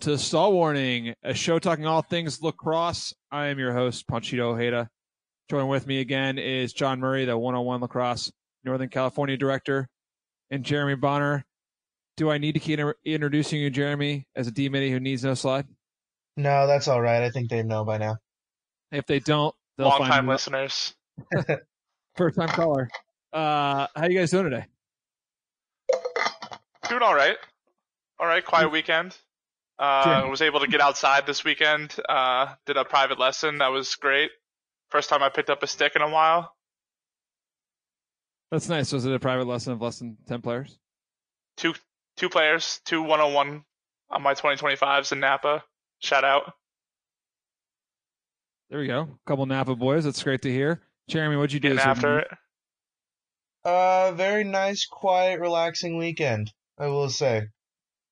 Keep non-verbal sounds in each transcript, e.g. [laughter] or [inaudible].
to Stall Warning, a show talking all things lacrosse. I am your host, Panchito Ojeda. Joining with me again is John Murray, the 101 Lacrosse Northern California director, and Jeremy Bonner. Do I need to keep introducing you, Jeremy, as a D mini who needs no slide? No, that's all right. I think they know by now. If they don't, they'll long find time listeners. [laughs] First time caller. Uh, how you guys doing today? Doing all right. All right, quiet weekend. Uh, was able to get outside this weekend. Uh, did a private lesson. That was great. First time I picked up a stick in a while. That's nice. Was it a private lesson of less than 10 players? Two two players, two 101 on my 2025s in Napa. Shout out. There we go. A couple Napa boys. That's great to hear. Jeremy, what'd you do? This after weekend? it. Uh, very nice, quiet, relaxing weekend. I will say.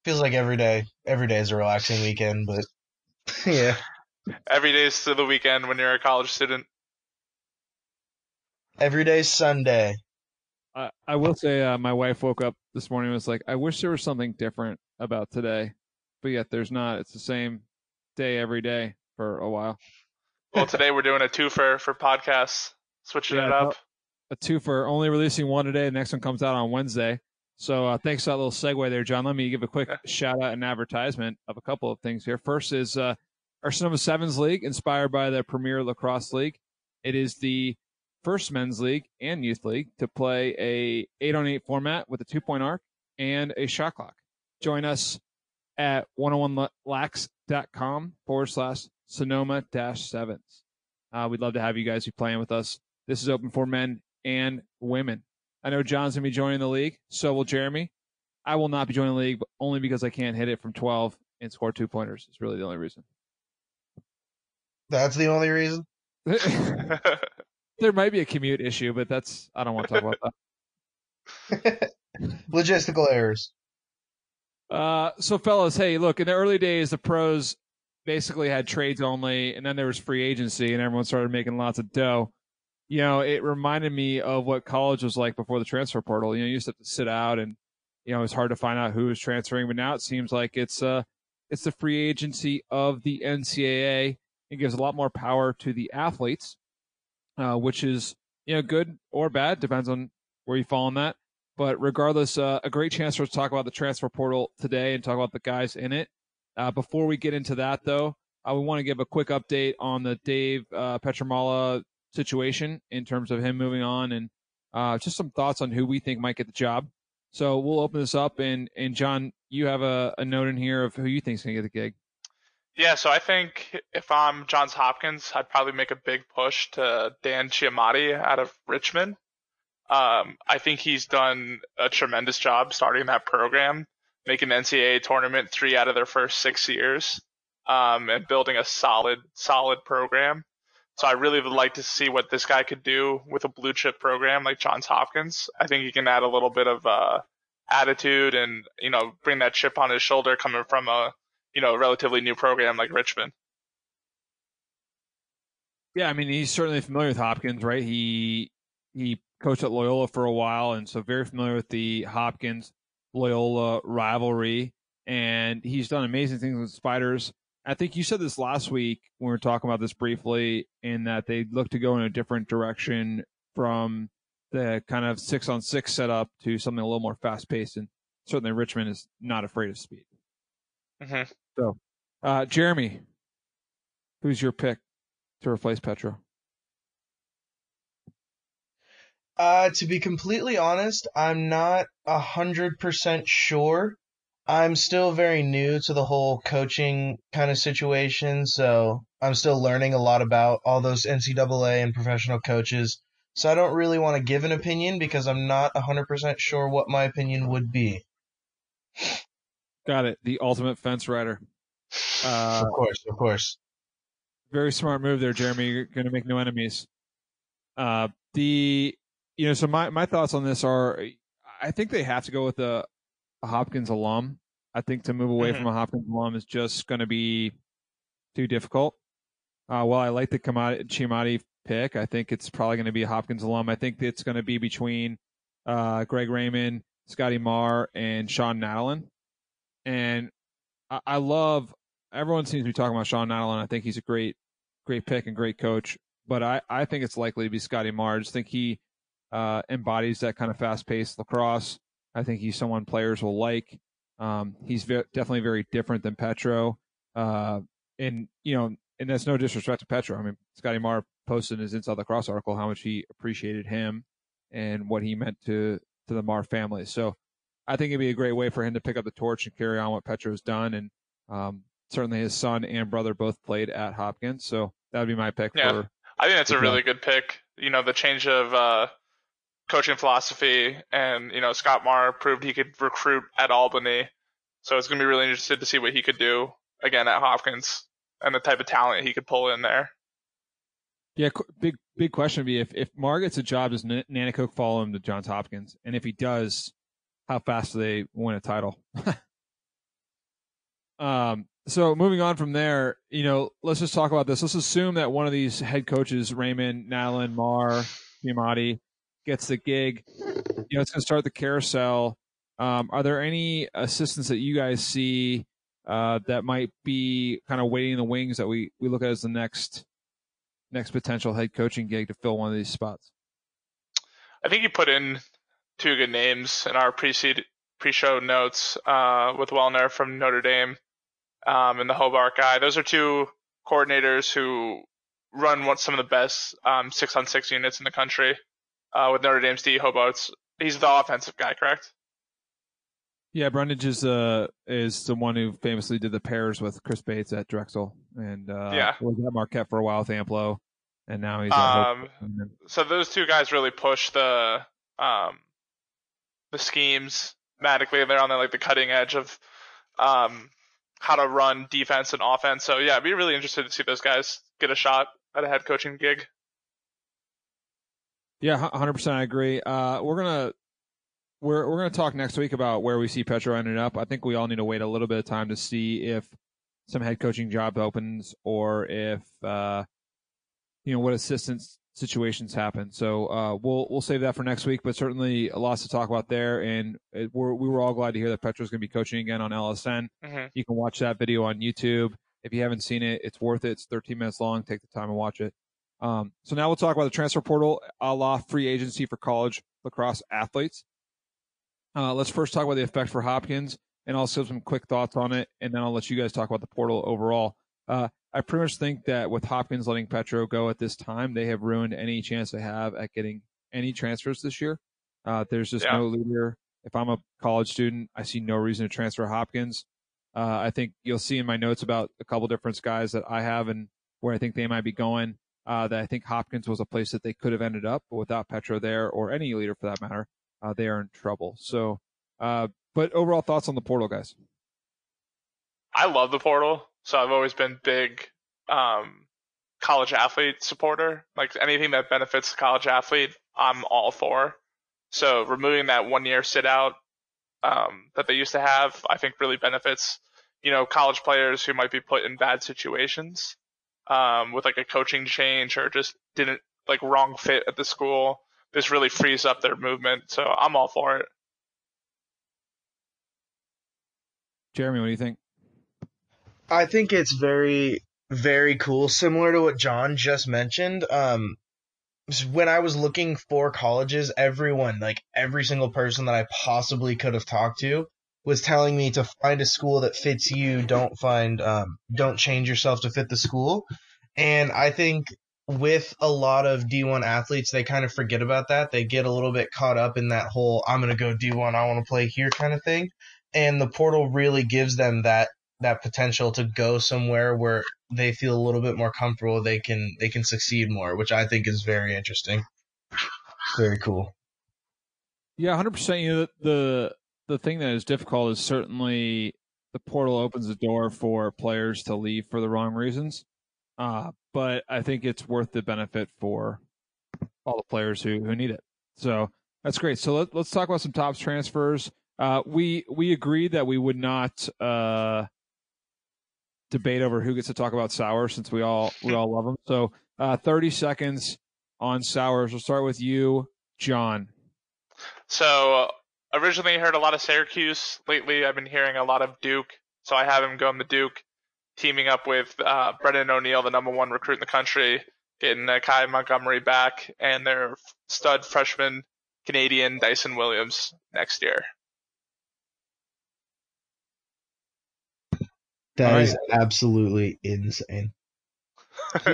Feels like every day. Every day is a relaxing weekend, but [laughs] yeah. Every day's to the weekend when you're a college student. Every day's Sunday. I, I will say, uh, my wife woke up this morning and was like, I wish there was something different about today, but yet there's not. It's the same day every day for a while. Well, today we're doing a twofer for podcasts, switching Yeah, it up. A two for only releasing one today. The next one comes out on Wednesday. So uh, thanks for that little segue there, John. Let me give a quick shout out and advertisement of a couple of things here. First is uh, our Sonoma Sevens League, inspired by the Premier Lacrosse League. It is the first men's league and youth league to play a eight on eight format with a two point arc and a shot clock. Join us at 101lax.com forward slash Sonoma dash sevens. Uh, we'd love to have you guys be playing with us. This is open for men and women. I know John's going to be joining the league. So will Jeremy. I will not be joining the league, but only because I can't hit it from 12 and score two pointers. It's really the only reason. That's the only reason. [laughs] [laughs] there might be a commute issue, but that's, I don't want to talk about that. [laughs] Logistical errors. Uh, so fellas, hey, look, in the early days, the pros basically had trades only, and then there was free agency, and everyone started making lots of dough. You know, it reminded me of what college was like before the transfer portal. You know, you used to to sit out, and you know, it's hard to find out who was transferring. But now it seems like it's uh, it's the free agency of the NCAA. It gives a lot more power to the athletes, uh, which is you know good or bad, depends on where you fall on that. But regardless, uh, a great chance for us to talk about the transfer portal today and talk about the guys in it. Uh, before we get into that, though, we want to give a quick update on the Dave uh, Petramala situation in terms of him moving on and uh, just some thoughts on who we think might get the job. So we'll open this up, and and John, you have a, a note in here of who you think's going to get the gig. Yeah, so I think if I'm Johns Hopkins, I'd probably make a big push to Dan Chemotti out of Richmond. Um, I think he's done a tremendous job starting that program, making the NCAA tournament three out of their first six years, um, and building a solid, solid program. So I really would like to see what this guy could do with a blue chip program like Johns Hopkins. I think he can add a little bit of uh, attitude and you know bring that chip on his shoulder coming from a you know, relatively new program like Richmond. Yeah, I mean he's certainly familiar with Hopkins, right? He he coached at Loyola for a while, and so very familiar with the Hopkins Loyola rivalry. And he's done amazing things with Spiders. I think you said this last week when we were talking about this briefly, in that they look to go in a different direction from the kind of six on six setup to something a little more fast paced. And certainly Richmond is not afraid of speed. hmm So, uh, Jeremy, who's your pick to replace Petro? Uh, to be completely honest, I'm not a hundred percent sure. I'm still very new to the whole coaching kind of situation, so I'm still learning a lot about all those NCAA and professional coaches. So I don't really want to give an opinion because I'm not a hundred percent sure what my opinion would be. Got it. The ultimate fence rider. Uh, Of course, of course. very smart move there, Jeremy. You're going to make no enemies. Uh, the you know, so my my thoughts on this are, I think they have to go with a, a Hopkins alum. I think to move away Mhm. from a Hopkins alum is just going to be too difficult. Uh, while I like the Chemotti pick, I think it's probably going to be a Hopkins alum. I think it's going to be between uh, Greg Raymond, Scotty Marr, and Shawn Nadelen. And I, I love everyone seems to be talking about Shawn Nadelen. I think he's a great, great pick and great coach. But I, I think it's likely to be Scotty Marr. I just think he uh, embodies that kind of fast paced lacrosse. I think he's someone players will like. Um, he's ve- definitely very different than Petro. Uh, and, you know, and that's no disrespect to Petro. I mean, Scotty Marr posted in his Inside Lacrosse article how much he appreciated him and what he meant to, to the Marr family. So I think it'd be a great way for him to pick up the torch and carry on what Petro's done. And um, certainly his son and brother both played at Hopkins. So that would be my pick Yeah. for I think that's a really good pick. You know, the change of uh, coaching philosophy, and you know, Scott Marr proved he could recruit at Albany, so it's gonna be really interested to see what he could do again at Hopkins and the type of talent he could pull in there. Yeah, big big question would be if if Marr gets a job, does N- Nanacook follow him to Johns Hopkins? And if he does, how fast do they win a title? [laughs] um. So moving on from there, you know, let's just talk about this. Let's assume that one of these head coaches, Raymond, Nalin, Marr, Chemotti, gets the gig. You know, it's going to start the carousel. Um, are there any assistants that you guys see uh, that might be kind of waiting in the wings that we we look at as the next next potential head coaching gig to fill one of these spots? I think you put in two good names in our pre pre-show notes uh, with Wellner from Notre Dame um, and the Hobart guy. Those are two coordinators who run some of the best um, six on six units in the country. Uh, with Notre Dame's D Hobart's, he's the offensive guy, correct? Yeah, Brundage is uh is the one who famously did the pairs with Chris Bates at Drexel, and uh, Yeah. was at Marquette for a while with Amplo, and now he's. Um, so those two guys really push the um, the schemes matically. They're on the, like the cutting edge of um, how to run defense and offense. So yeah, I'd be really interested to see those guys get a shot at a head coaching gig. Yeah, hundred percent, I agree. Uh, we're gonna we're we're gonna talk next week about where we see Petro ending up. I think we all need to wait a little bit of time to see if some head coaching job opens or if uh, you know what assistant situations happen. So uh, we'll we'll save that for next week. But certainly lots to talk about there, and it, we're, we were all glad to hear that Petro's going to be coaching again on LSN. hmm You can watch that video on YouTube. If you haven't seen it, it's worth it. It's 13 minutes long. Take the time and watch it. Um, so now we'll talk about the transfer portal, a la free agency for college lacrosse athletes. Uh, let's first talk about the effect for Hopkins and also some quick thoughts on it, and then I'll let you guys talk about the portal overall. Uh, I pretty much think that with Hopkins letting Petro go at this time, they have ruined any chance they have at getting any transfers this year. Uh, there's just Yeah. no leader. If I'm a college student, I see no reason to transfer Hopkins. Uh, I think you'll see in my notes about a couple different guys that I have and where I think they might be going. Uh, that I think Hopkins was a place that they could have ended up, but without Petro there or any leader for that matter, uh, they are in trouble. So, uh, but overall thoughts on the portal, guys? I love the portal, so I've always been big um, college athlete supporter. Like anything that benefits the college athlete, I'm all for. So removing that one year sit out um, that they used to have, I think really benefits you know college players who might be put in bad situations um, with like a coaching change or just didn't like wrong fit at the school. This really frees up their movement, so I'm all for it. Jeremy, what do you think? I think it's very, very cool. Similar to what John just mentioned. Um, when I was looking for colleges, everyone, like every single person that I possibly could have talked to, was telling me to find a school that fits you. Don't find, um, don't change yourself to fit the school. And I think with a lot of D1 athletes, they kind of forget about that. They get a little bit caught up in that whole "I'm gonna go D1, I want to play here" kind of thing. And the portal really gives them that that potential to go somewhere where they feel a little bit more comfortable they can they can succeed more which i think is very interesting very cool Yeah, hundred percent. You know, the the thing that is difficult is certainly the portal opens the door for players to leave for the wrong reasons. Uh, but I think it's worth the benefit for all the players who who need it. So that's great. So let, let's talk about some tops transfers. Uh, we we agreed that we would not uh, debate over who gets to talk about Sowers since we all we all love him. So uh, thirty seconds on Sowers. We'll start with you, John. So originally I heard a lot of Syracuse. Lately I've been hearing a lot of Duke. So I have him going to Duke, teaming up with uh, Brennan O'Neill, the number one recruit in the country, getting uh, Kai Montgomery back, and their stud freshman Canadian Dyson Williams next year. That All is absolutely insane. [laughs]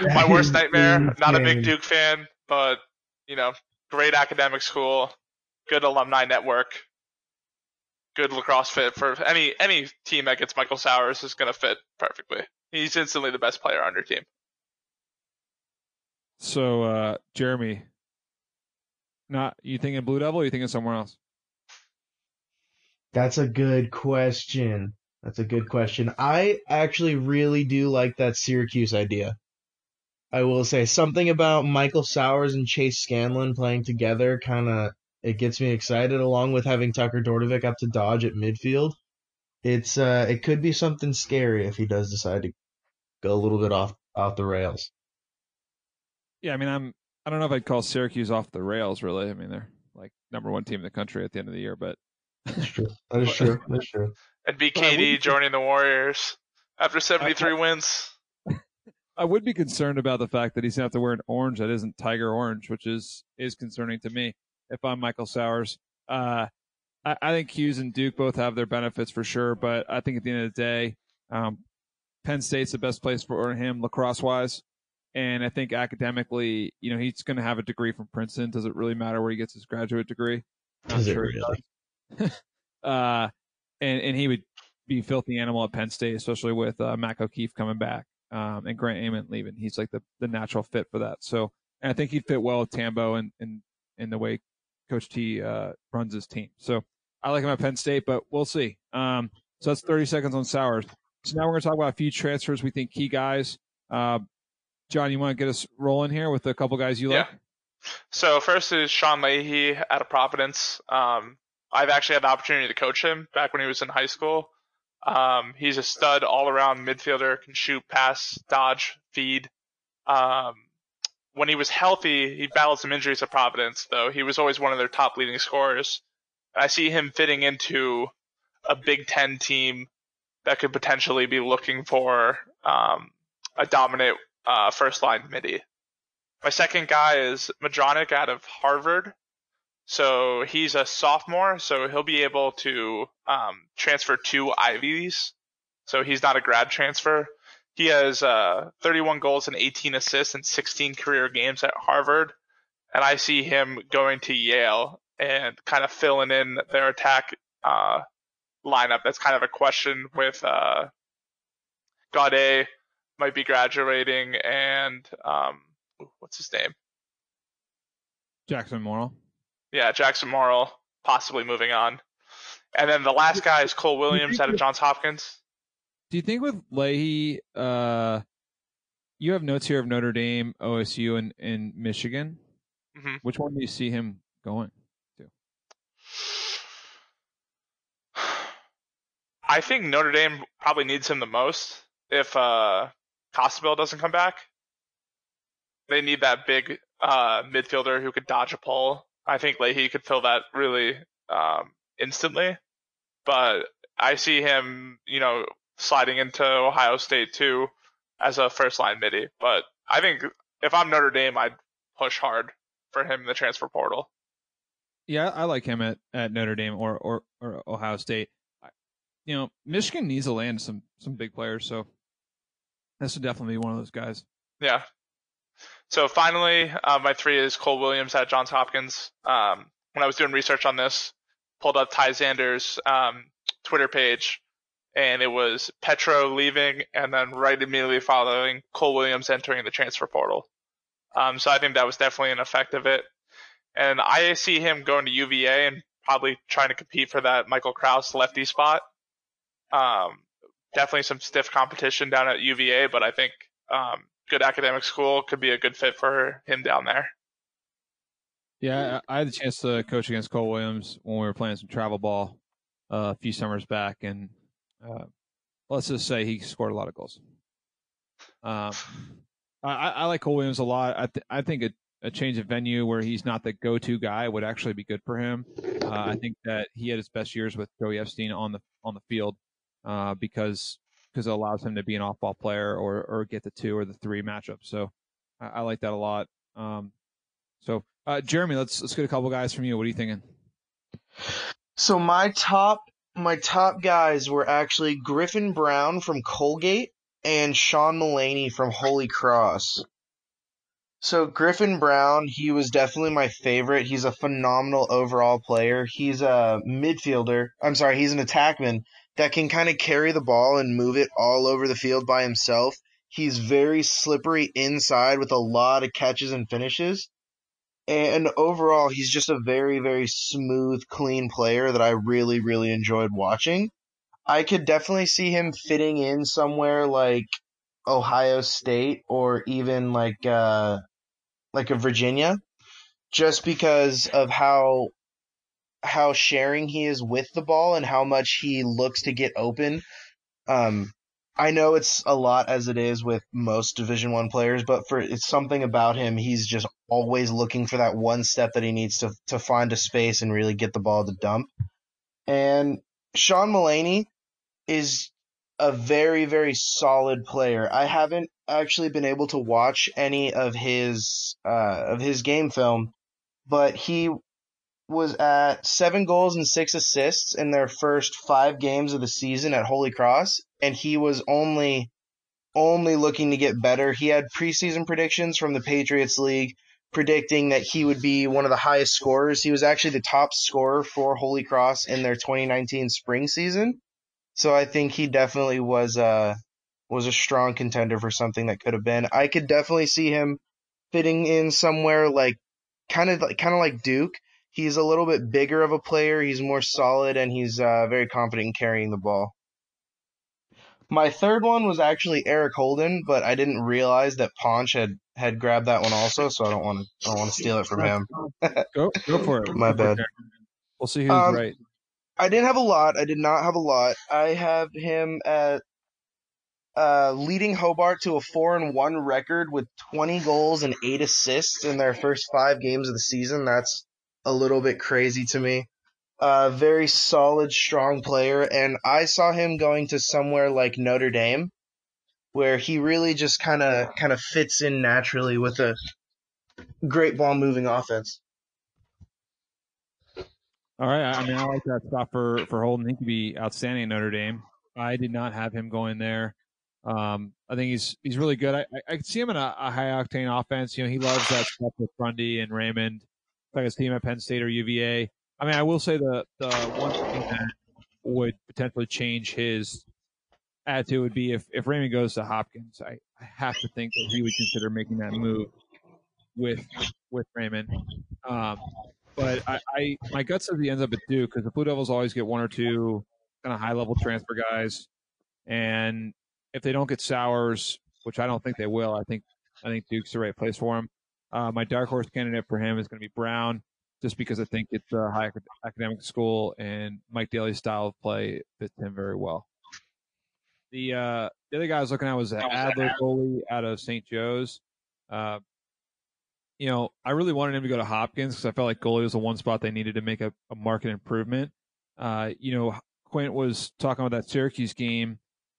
My worst nightmare. Not a big Duke fan, but you know, great academic school, good alumni network, good lacrosse fit for any any team that gets Michael Sowers is going to fit perfectly. He's instantly the best player on your team. So, uh, Jeremy, not you thinking Blue Devil? Or you thinking somewhere else? That's a good question. That's a good question. I actually really do like that Syracuse idea. I will say something about Michael Sowers and Chase Scanlon playing together kind of it gets me excited along with having Tucker Dordevic up to dodge at midfield. It's uh it could be something scary if he does decide to go a little bit off off the rails. Yeah, I mean, I'm. I don't know if I'd call Syracuse off the rails. Really, I mean, they're like number one team in the country at the end of the year. But That's true. That is true. That's true. [laughs] And But I BKD wouldn't- joining the Warriors after 73 wins. I would be concerned about the fact that he's gonna have to wear an orange that isn't tiger orange, which is is concerning to me. If I'm Michael Sowers, uh, I, I think 'Cuse and Duke both have their benefits for sure, but I think at the end of the day, um, Penn State's the best place for him lacrosse wise. And I think academically, you know, he's going to have a degree from Princeton. Does it really matter where he gets his graduate degree? Not Does it really? [laughs] uh, and and he would be filthy animal at Penn State, especially with uh, Mac O'Keefe coming back um, and Grant Ament leaving. He's like the, the natural fit for that. So, and I think he'd fit well with Tambo and and in the way Coach T uh, runs his team. So I like him at Penn State, but we'll see. Um, so that's 30 seconds on Sowers. So now we're going to talk about a few transfers we think key guys. Uh, John, you want to get us rolling here with a couple guys you like? Yeah. So first is Sean Leahy out of Providence. Um, I've actually had the opportunity to coach him back when he was in high school. Um, he's a stud all-around midfielder, can shoot, pass, dodge, feed. Um, when he was healthy, he battled some injuries at Providence, though. He was always one of their top leading scorers. I see him fitting into a Big Ten team that could potentially be looking for um, a dominant uh, first line midi. My second guy is Madronic out of Harvard. So he's a sophomore, so he'll be able to um, transfer to Ivies. So he's not a grad transfer. He has uh, 31 goals and 18 assists in 16 career games at Harvard. And I see him going to Yale and kind of filling in their attack uh, lineup. That's kind of a question with uh, Gaudet might be graduating and um, what's his name? Jackson Morrill. Yeah, Jackson Morrill possibly moving on. And then the last guy is Cole Williams out of Johns Hopkins. Do you think with Leahy, uh, you have notes here of Notre Dame, OSU, and, and Michigan? hmm Which one do you see him going? To? I think Notre Dame probably needs him the most if uh Costabile doesn't come back. They need that big uh midfielder who could dodge a pull. I think Leahy could fill that really um instantly. But I see him, you know, sliding into Ohio State too as a first line midi. But I think if I'm Notre Dame I'd push hard for him in the transfer portal. Yeah, I like him at, at Notre Dame or, or, or Ohio State. You know, Michigan needs to land some some big players, so this would definitely be one of those guys. Yeah. So finally, uh, my three is Cole Williams at Johns Hopkins. Um, when I was doing research on this, pulled up Ty Xander's um, Twitter page, and it was Petro leaving, and then right immediately following Cole Williams entering the transfer portal. Um, so I think that was definitely an effect of it. And I see him going to UVA and probably trying to compete for that Michael Kraus lefty spot. Um, definitely some stiff competition down at UVA, but I think um, good academic school could be a good fit for him down there. Yeah, I had the chance to coach against Cole Williams when we were playing some travel ball uh, a few summers back, and uh, let's just say he scored a lot of goals. Um, I, I like Cole Williams a lot. I th- I think a, a change of venue where he's not the go-to guy would actually be good for him. Uh, I think that he had his best years with Joey Epstein on the on the field, uh, because because it allows him to be an off ball player or or get the two or the three matchup. So I, I like that a lot. Um, so uh, Jeremy, let's let's get a couple guys from you. What are you thinking? So my top my top guys were actually Griffin Brown from Colgate and Sean Mullaney from Holy Cross. So Griffin Brown, he was definitely my favorite. He's a phenomenal overall player. He's a midfielder. I'm sorry, he's an attackman that can kind of carry the ball and move it all over the field by himself. He's very slippery inside with a lot of catches and finishes. And overall, he's just a very, very smooth, clean player that I really, really enjoyed watching. I could definitely see him fitting in somewhere like Ohio State or even like uh like a Virginia just because of how how sharing he is with the ball and how much he looks to get open. Um I know it's a lot as it is with most Division 1 players, but for it's something about him he's just always looking for that one step that he needs to to find a space and really get the ball to dump. And Sean Mullaney is a very, very solid player. I haven't actually been able to watch any of his uh, of his game film, but he was at seven goals and six assists in their first five games of the season at Holy Cross, and he was only only looking to get better. He had preseason predictions from the Patriots League predicting that he would be one of the highest scorers. He was actually the top scorer for Holy Cross in their 2019 spring season. So I think he definitely was a was a strong contender for something that could have been. I could definitely see him fitting in somewhere like kind of like kind of like Duke. He's a little bit bigger of a player. He's more solid and he's uh, very confident in carrying the ball. My third one was actually Eric Holden, but I didn't realize that Ponch had had grabbed that one also, so I don't want to I don't want to steal it from him. [laughs] go go for it. My bad. We'll see who's Um, right. I didn't have a lot. I did not have a lot. I have him at uh, leading Hobart to a four and one record with 20 goals and eight assists in their first five games of the season. That's a little bit crazy to me. Uh, very solid, strong player, and I saw him going to somewhere like Notre Dame, where he really just kind of kind of fits in naturally with a great ball moving offense. All right. I mean, I like that spot for for Holden. He could be outstanding at Notre Dame. I did not have him going there. Um, I think he's he's really good. I, I, I see him in a, a high octane offense. You know, he loves that stuff with Grundy and Raymond, like his team at Penn State or UVA. I mean, I will say the the one thing that would potentially change his attitude would be if if Raymond goes to Hopkins. I, I have to think that he would consider making that move with with Raymond. Um, but I, I my gut says he ends up at Duke because the Blue Devils always get one or two kind of high level transfer guys, and if they don't get Sowers, which I don't think they will, I think I think Duke's the right place for him. Uh, my dark horse candidate for him is going to be Brown, just because I think it's a high academic school and Mike Daly's style of play fits him very well. The uh, the other guy I was looking at was Adler goalie out of St. Joe's. Uh, you know, I really wanted him to go to Hopkins because I felt like goalie was the one spot they needed to make a, a market improvement. Uh, you know, Quint was talking about that Syracuse game,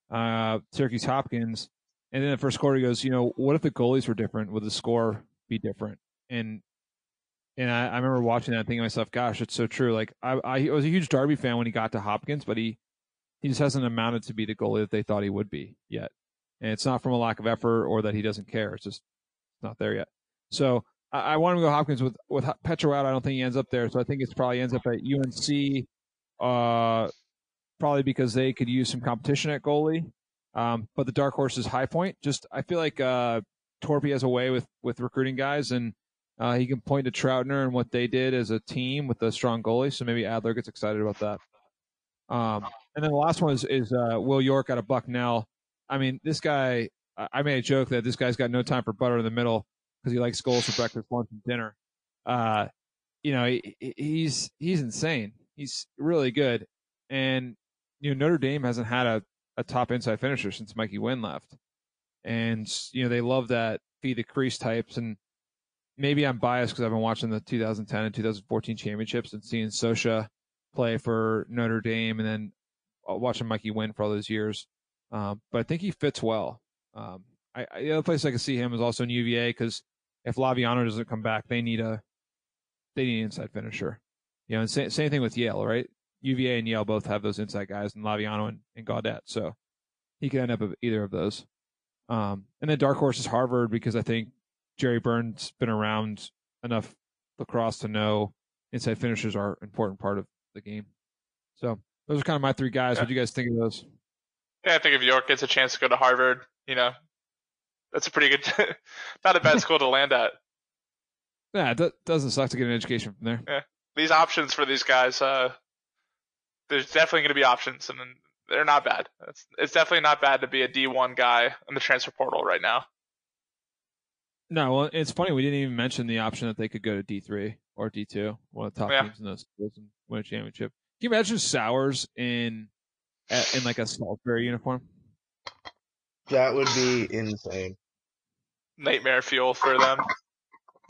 uh, Syracuse Hopkins, and then the first quarter he goes, you know, what if the goalies were different? Would the score be different? And and I, I remember watching that and thinking to myself, gosh, it's so true. Like I, I was a huge Darby fan when he got to Hopkins, but he he just hasn't amounted to be the goalie that they thought he would be yet. And it's not from a lack of effort or that he doesn't care. It's just not there yet. So I, I want him to go Hopkins with with Petro out. I don't think he ends up there. So I think it's probably ends up at UNC, uh, probably because they could use some competition at goalie. Um, but the dark horse is High Point. Just I feel like uh, Torpey has a way with with recruiting guys, and uh, he can point to Troutner and what they did as a team with a strong goalie. So maybe Adler gets excited about that. Um, and then the last one is, is uh, Will York out of Bucknell. I mean, this guy. I made a joke that this guy's got no time for butter in the middle because he likes goals for breakfast, lunch, and dinner. Uh, you know, he, he's he's insane. He's really good, and you know Notre Dame hasn't had a, a top inside finisher since Mikey Wynne left, and you know they love that feed the crease types. And maybe I'm biased because I've been watching the 2010 and 2014 championships and seeing Sosha play for Notre Dame, and then watching Mikey Wynne for all those years. Um, but I think he fits well. Um, I, I, the other place I can see him is also in UVA because if Laviano doesn't come back, they need a they need an inside finisher. You know, and sa- same thing with Yale, right? UVA and Yale both have those inside guys, and Laviano and, and Gaudet. So he could end up with either of those. Um, and then dark horse is Harvard because I think Gerry Byrne's been around enough lacrosse to know inside finishers are an important part of the game. So those are kind of my three guys. Yeah. What do you guys think of those? Yeah, I think if York gets a chance to go to Harvard, you know, that's a pretty good, [laughs] not a bad school to [laughs] land at. Yeah, it do- doesn't suck to get an education from there. Yeah. These options for these guys, uh, there's definitely going to be options, and they're not bad. It's, it's definitely not bad to be a D1 guy in the transfer portal right now. No, well, it's funny we didn't even mention the option that they could go to D three or D two, one of the top Yeah. teams in those schools, and win a championship. Can you imagine Sowers in in like a Salisbury uniform? That would be insane. Nightmare fuel for them.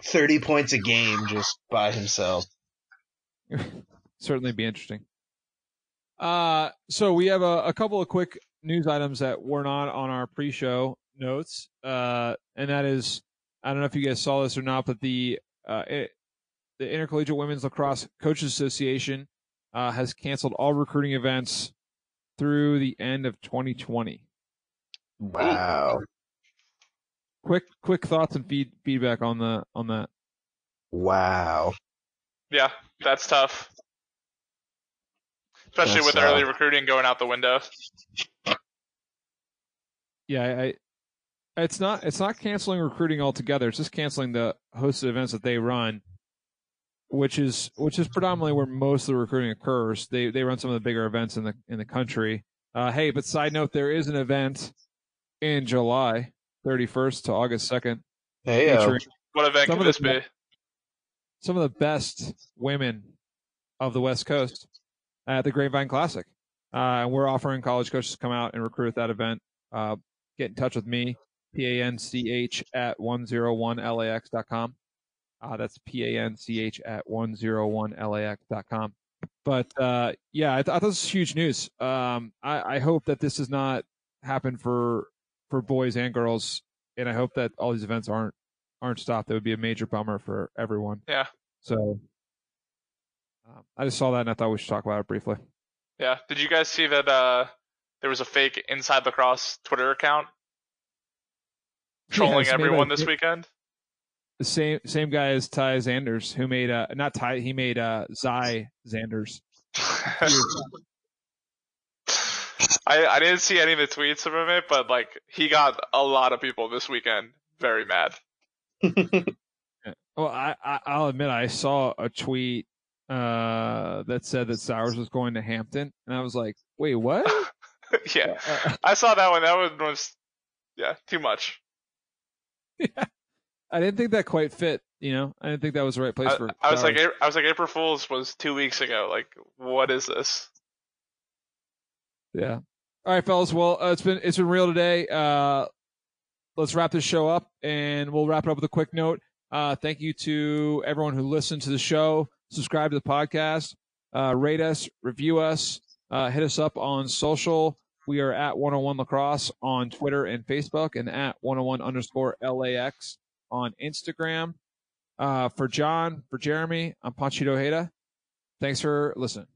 30 points a game just by himself. [laughs] Certainly be interesting. Uh, so we have a, a couple of quick news items that were not on our pre-show notes, uh, and that is, I don't know if you guys saw this or not, but the uh, it, the Intercollegiate Women's Lacrosse Coaches Association uh, has canceled all recruiting events through the end of 2020. Wow. Quick, quick thoughts and feed, feedback on the on that. Wow. Yeah, that's tough. Especially That's with tough. early recruiting going out the window. Yeah, I, I it's not it's not canceling recruiting altogether. It's just canceling the hosted events that they run, which is which is predominantly where most of the recruiting occurs. They they run some of the bigger events in the in the country. Uh, hey, but side note, there is an event in July 31st to August 2nd Hey, yo. What event Some could this the- be? some of the best women of the West Coast at the Grapevine Classic. Uh, and we're offering college coaches to come out and recruit at that event. Uh, get in touch with me, P A N C H at 101lax.com. Uh, that's P A N C H at 101lax.com. But uh, yeah, I, th- I thought this was huge news. Um, I, I hope that this does not happen for for boys and girls, and I hope that all these events aren't aren't stopped. That would be a major bummer for everyone. Yeah. So I just saw that and I thought we should talk about it briefly. Yeah. Did you guys see that uh there was a fake Inside Lacrosse Twitter account trolling Yeah, everyone by- this weekend? The same same guy as Ty Xanders, who made uh not Ty, he made uh Zy Zanders. [laughs] I I didn't see any of the tweets from it, but like he got a lot of people this weekend very mad. [laughs] Well, I, I I'll admit I saw a tweet uh that said that Sowers was going to Hampton, and I was like, wait, what? [laughs] yeah, Uh, [laughs] I saw that one. That one was yeah too much. Yeah, I didn't think that quite fit. You know, I didn't think that was the right place I, for. I was like I was like April Fools was two weeks ago. Like what is this? Yeah. All right, fellas. Well, uh, it's been it's been real today. Uh, let's wrap this show up, and we'll wrap it up with a quick note. Uh, thank you to everyone who listened to the show. Subscribe to the podcast. Uh, rate us, review us, uh, hit us up on social. We are at 101 Lacrosse on Twitter and Facebook, and at 101 underscore LAX on Instagram. Uh, for John, for Jeremy, I'm Panchito Ojeda. Thanks for listening.